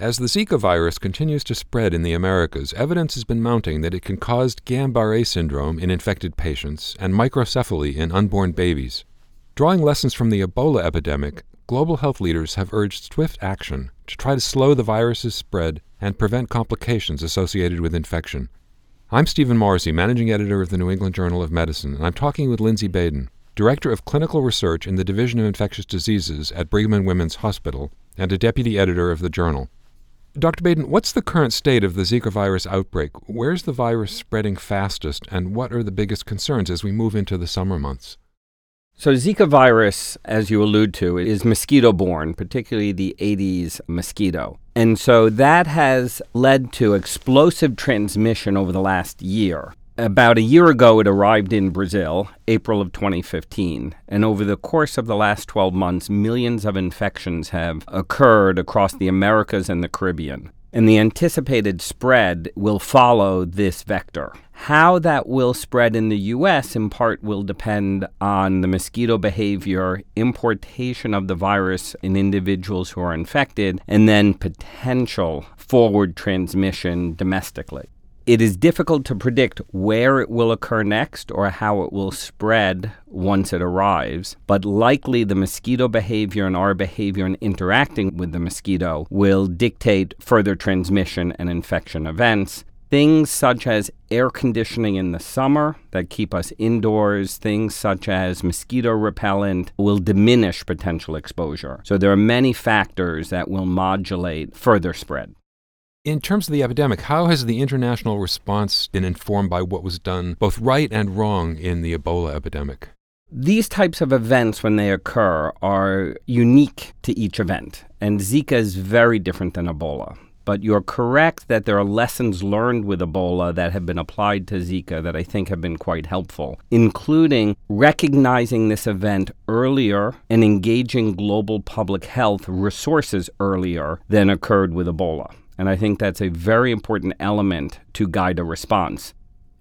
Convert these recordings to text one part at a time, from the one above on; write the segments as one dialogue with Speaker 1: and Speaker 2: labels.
Speaker 1: As the Zika virus continues to spread in the Americas, evidence has been mounting that it can cause Guillain Barre syndrome in infected patients and microcephaly in unborn babies. Drawing lessons from the Ebola epidemic, global health leaders have urged swift action to try to slow the virus's spread and prevent complications associated with infection. I'm Stephen Morrissey, managing editor of the New England Journal of Medicine, and I'm talking with Lindsey Baden, director of clinical research in the Division of Infectious Diseases at Brigham and Women's Hospital and a deputy editor of the journal. Dr. Baden, what's the current state of the Zika virus outbreak? Where's the virus spreading fastest, and what are the biggest concerns as we move into the summer months?
Speaker 2: So, Zika virus, as you allude to, is mosquito borne, particularly the Aedes mosquito. And so that has led to explosive transmission over the last year. About a year ago, it arrived in Brazil, April of 2015. And over the course of the last 12 months, millions of infections have occurred across the Americas and the Caribbean and the anticipated spread will follow this vector. How that will spread in the U.S. in part will depend on the mosquito behavior, importation of the virus in individuals who are infected, and then potential forward transmission domestically. It is difficult to predict where it will occur next or how it will spread once it arrives, but likely the mosquito behavior and our behavior in interacting with the mosquito will dictate further transmission and infection events. Things such as air conditioning in the summer that keep us indoors, things such as mosquito repellent will diminish potential exposure. So there are many factors that will modulate further spread.
Speaker 1: In terms of the epidemic, how has the international response been informed by what was done, both right and wrong, in the Ebola epidemic?
Speaker 2: These types of events, when they occur, are unique to each event, and Zika is very different than Ebola. But you're correct that there are lessons learned with Ebola that have been applied to Zika that I think have been quite helpful, including recognizing this event earlier and engaging global public health resources earlier than occurred with Ebola. And I think that's a very important element to guide a response.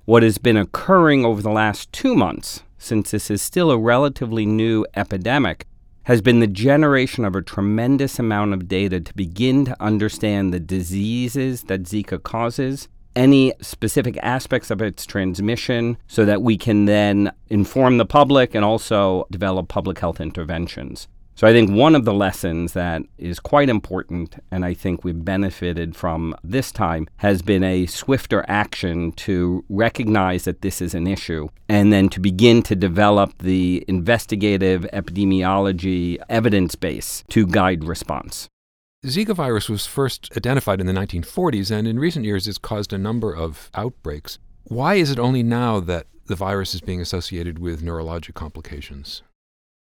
Speaker 2: What has been occurring over the last two months, since this is still a relatively new epidemic, has been the generation of a tremendous amount of data to begin to understand the diseases that Zika causes, any specific aspects of its transmission, so that we can then inform the public and also develop public health interventions. So I think one of the lessons that is quite important, and I think we've benefited from this time, has been a swifter action to recognize that this is an issue and then to begin to develop the investigative epidemiology evidence base to guide response.
Speaker 1: Zika virus was first identified in the 1940s, and in recent years it's caused a number of outbreaks. Why is it only now that the virus is being associated with neurologic complications?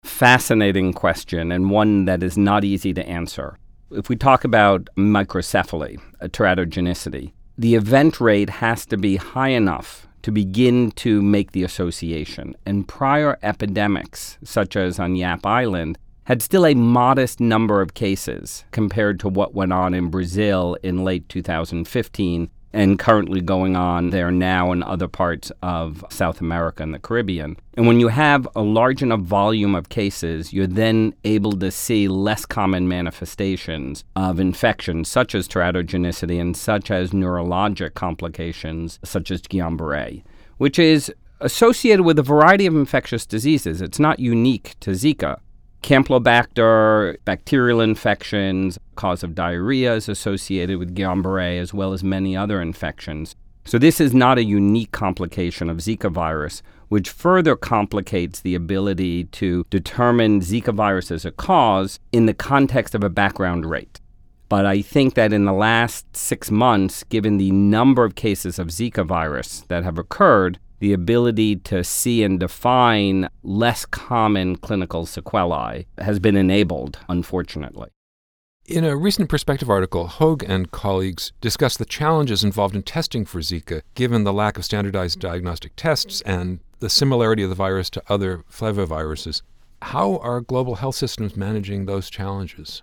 Speaker 2: Fascinating question and one that is not easy to answer. If we talk about microcephaly, teratogenicity, the event rate has to be high enough to begin to make the association. And prior epidemics, such as on Yap Island, had still a modest number of cases compared to what went on in Brazil in late 2015 and currently going on there now in other parts of South America and the Caribbean. And when you have a large enough volume of cases, you're then able to see less common manifestations of infection, such as teratogenicity and such as neurologic complications, such as Guillain Barre, which is associated with a variety of infectious diseases. It's not unique to Zika. Campylobacter, bacterial infections, cause of diarrhea is associated with Guillain-Barré as well as many other infections. So this is not a unique complication of Zika virus, which further complicates the ability to determine Zika virus as a cause in the context of a background rate. But I think that in the last six months, given the number of cases of Zika virus that have occurred, the ability to see and define less common clinical sequelae has been enabled, unfortunately.
Speaker 1: In a recent Perspective article, Hoag and colleagues discuss the challenges involved in testing for Zika, given the lack of standardized diagnostic tests and the similarity of the virus to other flaviviruses. How are global health systems managing those challenges?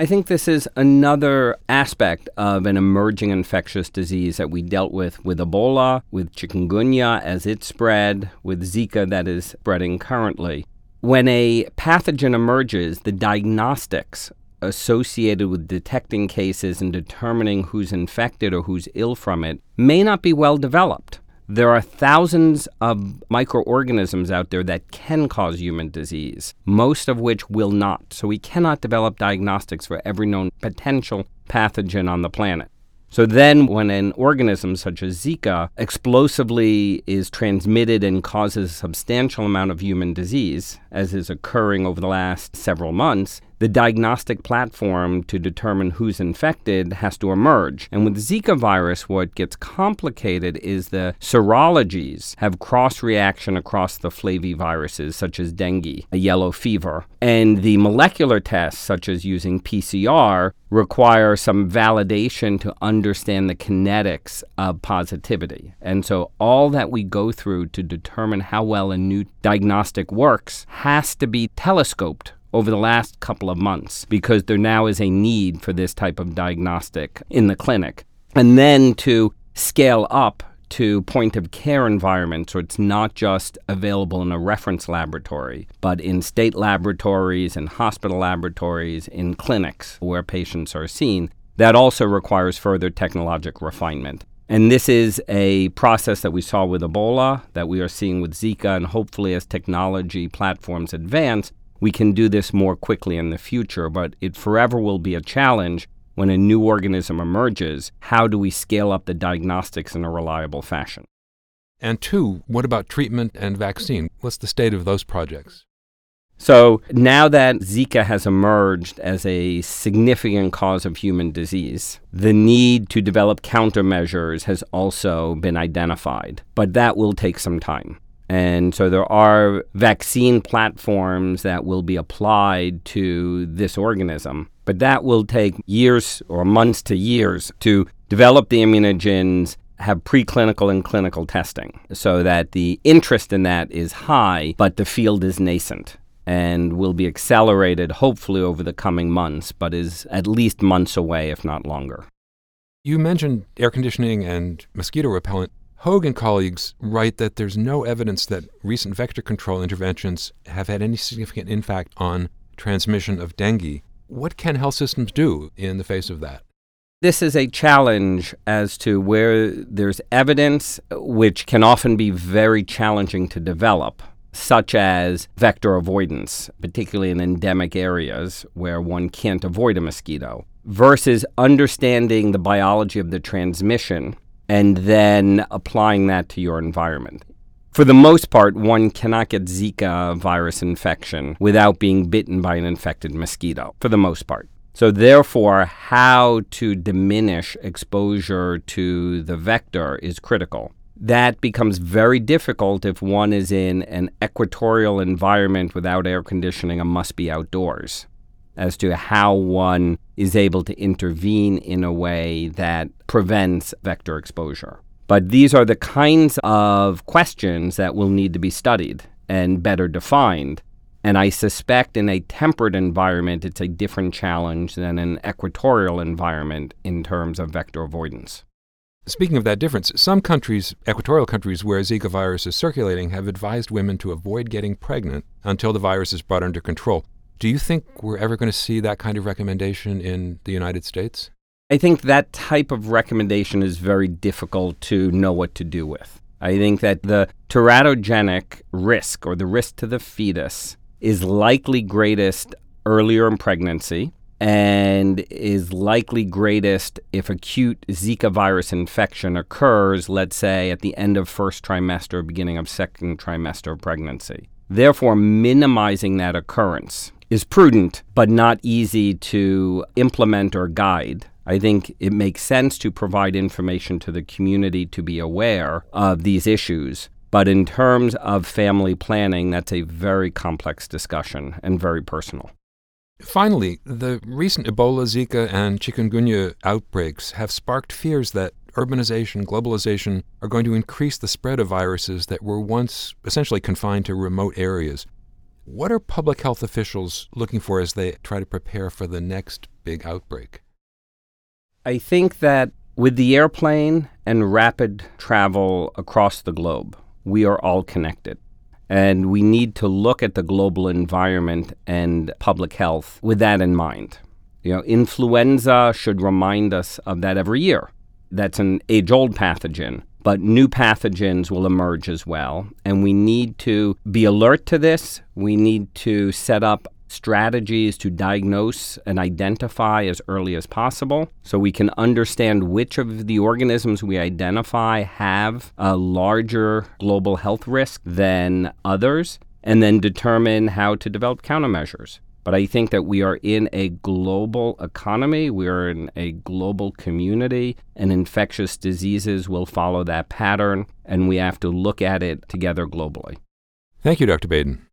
Speaker 2: I think this is another aspect of an emerging infectious disease that we dealt with with Ebola, with chikungunya as it spread, with Zika that is spreading currently. When a pathogen emerges, the diagnostics associated with detecting cases and determining who's infected or who's ill from it may not be well developed. There are thousands of microorganisms out there that can cause human disease, most of which will not. So we cannot develop diagnostics for every known potential pathogen on the planet. So then, when an organism such as Zika explosively is transmitted and causes a substantial amount of human disease, as is occurring over the last several months, the diagnostic platform to determine who's infected has to emerge. And with Zika virus, what gets complicated is the serologies have cross reaction across the flaviviruses, such as dengue, a yellow fever. And the molecular tests, such as using PCR, require some validation to understand the kinetics of positivity. And so all that we go through to determine how well a new diagnostic works has to be telescoped over the last couple of months because there now is a need for this type of diagnostic in the clinic. And then to scale up to point of care environments, so it's not just available in a reference laboratory, but in state laboratories and hospital laboratories, in clinics where patients are seen. That also requires further technologic refinement. And this is a process that we saw with Ebola, that we are seeing with Zika, and hopefully, as technology platforms advance, we can do this more quickly in the future, but it forever will be a challenge when a new organism emerges. How do we scale up the diagnostics in a reliable fashion?
Speaker 1: And two, what about treatment and vaccine? What's the state of those projects?
Speaker 2: So now that Zika has emerged as a significant cause of human disease, the need to develop countermeasures has also been identified, but that will take some time. And so there are vaccine platforms that will be applied to this organism, but that will take years or months to years to develop the immunogens, have preclinical and clinical testing so that the interest in that is high, but the field is nascent and will be accelerated hopefully over the coming months, but is at least months away, if not longer.
Speaker 1: You mentioned air conditioning and mosquito repellent. Hoag and colleagues write that there's no evidence that recent vector control interventions have had any significant impact on transmission of dengue. What can health systems do in the face of that?
Speaker 2: This is a challenge as to where there's evidence, which can often be very challenging to develop, such as vector avoidance, particularly in endemic areas where one can't avoid a mosquito, versus understanding the biology of the transmission and then applying that to your environment. For the most part, one cannot get Zika virus infection without being bitten by an infected mosquito, for the most part. So, therefore, how to diminish exposure to the vector is critical. That becomes very difficult if one is in an equatorial environment without air conditioning and must be outdoors as to how one is able to intervene in a way that prevents vector exposure. But these are the kinds of questions that will need to be studied and better defined. And I suspect in a temperate environment, it's a different challenge than an equatorial environment in terms of vector avoidance.
Speaker 1: Speaking of that difference, some countries, equatorial countries where Zika virus is circulating, have advised women to avoid getting pregnant until the virus is brought under control. Do you think we're ever going to see that kind of recommendation in the United States?
Speaker 2: I think that type of recommendation is very difficult to know what to do with. I think that the teratogenic risk or the risk to the fetus is likely greatest earlier in pregnancy and is likely greatest if acute Zika virus infection occurs, let's say, at the end of first trimester, beginning of second trimester of pregnancy. Therefore, minimizing that occurrence is prudent, but not easy to implement or guide. I think it makes sense to provide information to the community to be aware of these issues. But in terms of family planning, that's a very complex discussion and very personal.
Speaker 1: Finally, the recent Ebola, Zika, and chikungunya outbreaks have sparked fears that urbanization, globalization are going to increase the spread of viruses that were once essentially confined to remote areas. What are public health officials looking for as they try to prepare for the next big outbreak?
Speaker 2: I think that with the airplane and rapid travel across the globe, we are all connected. And we need to look at the global environment and public health with that in mind. You know, influenza should remind us of that every year. That's an age old pathogen, but new pathogens will emerge as well. And we need to be alert to this. We need to set up strategies to diagnose and identify as early as possible so we can understand which of the organisms we identify have a larger global health risk than others, and then determine how to develop countermeasures. But I think that we are in a global economy, we are in a global community, and infectious diseases will follow that pattern, and we have to look at it together globally.
Speaker 1: Thank you, Dr. Baden.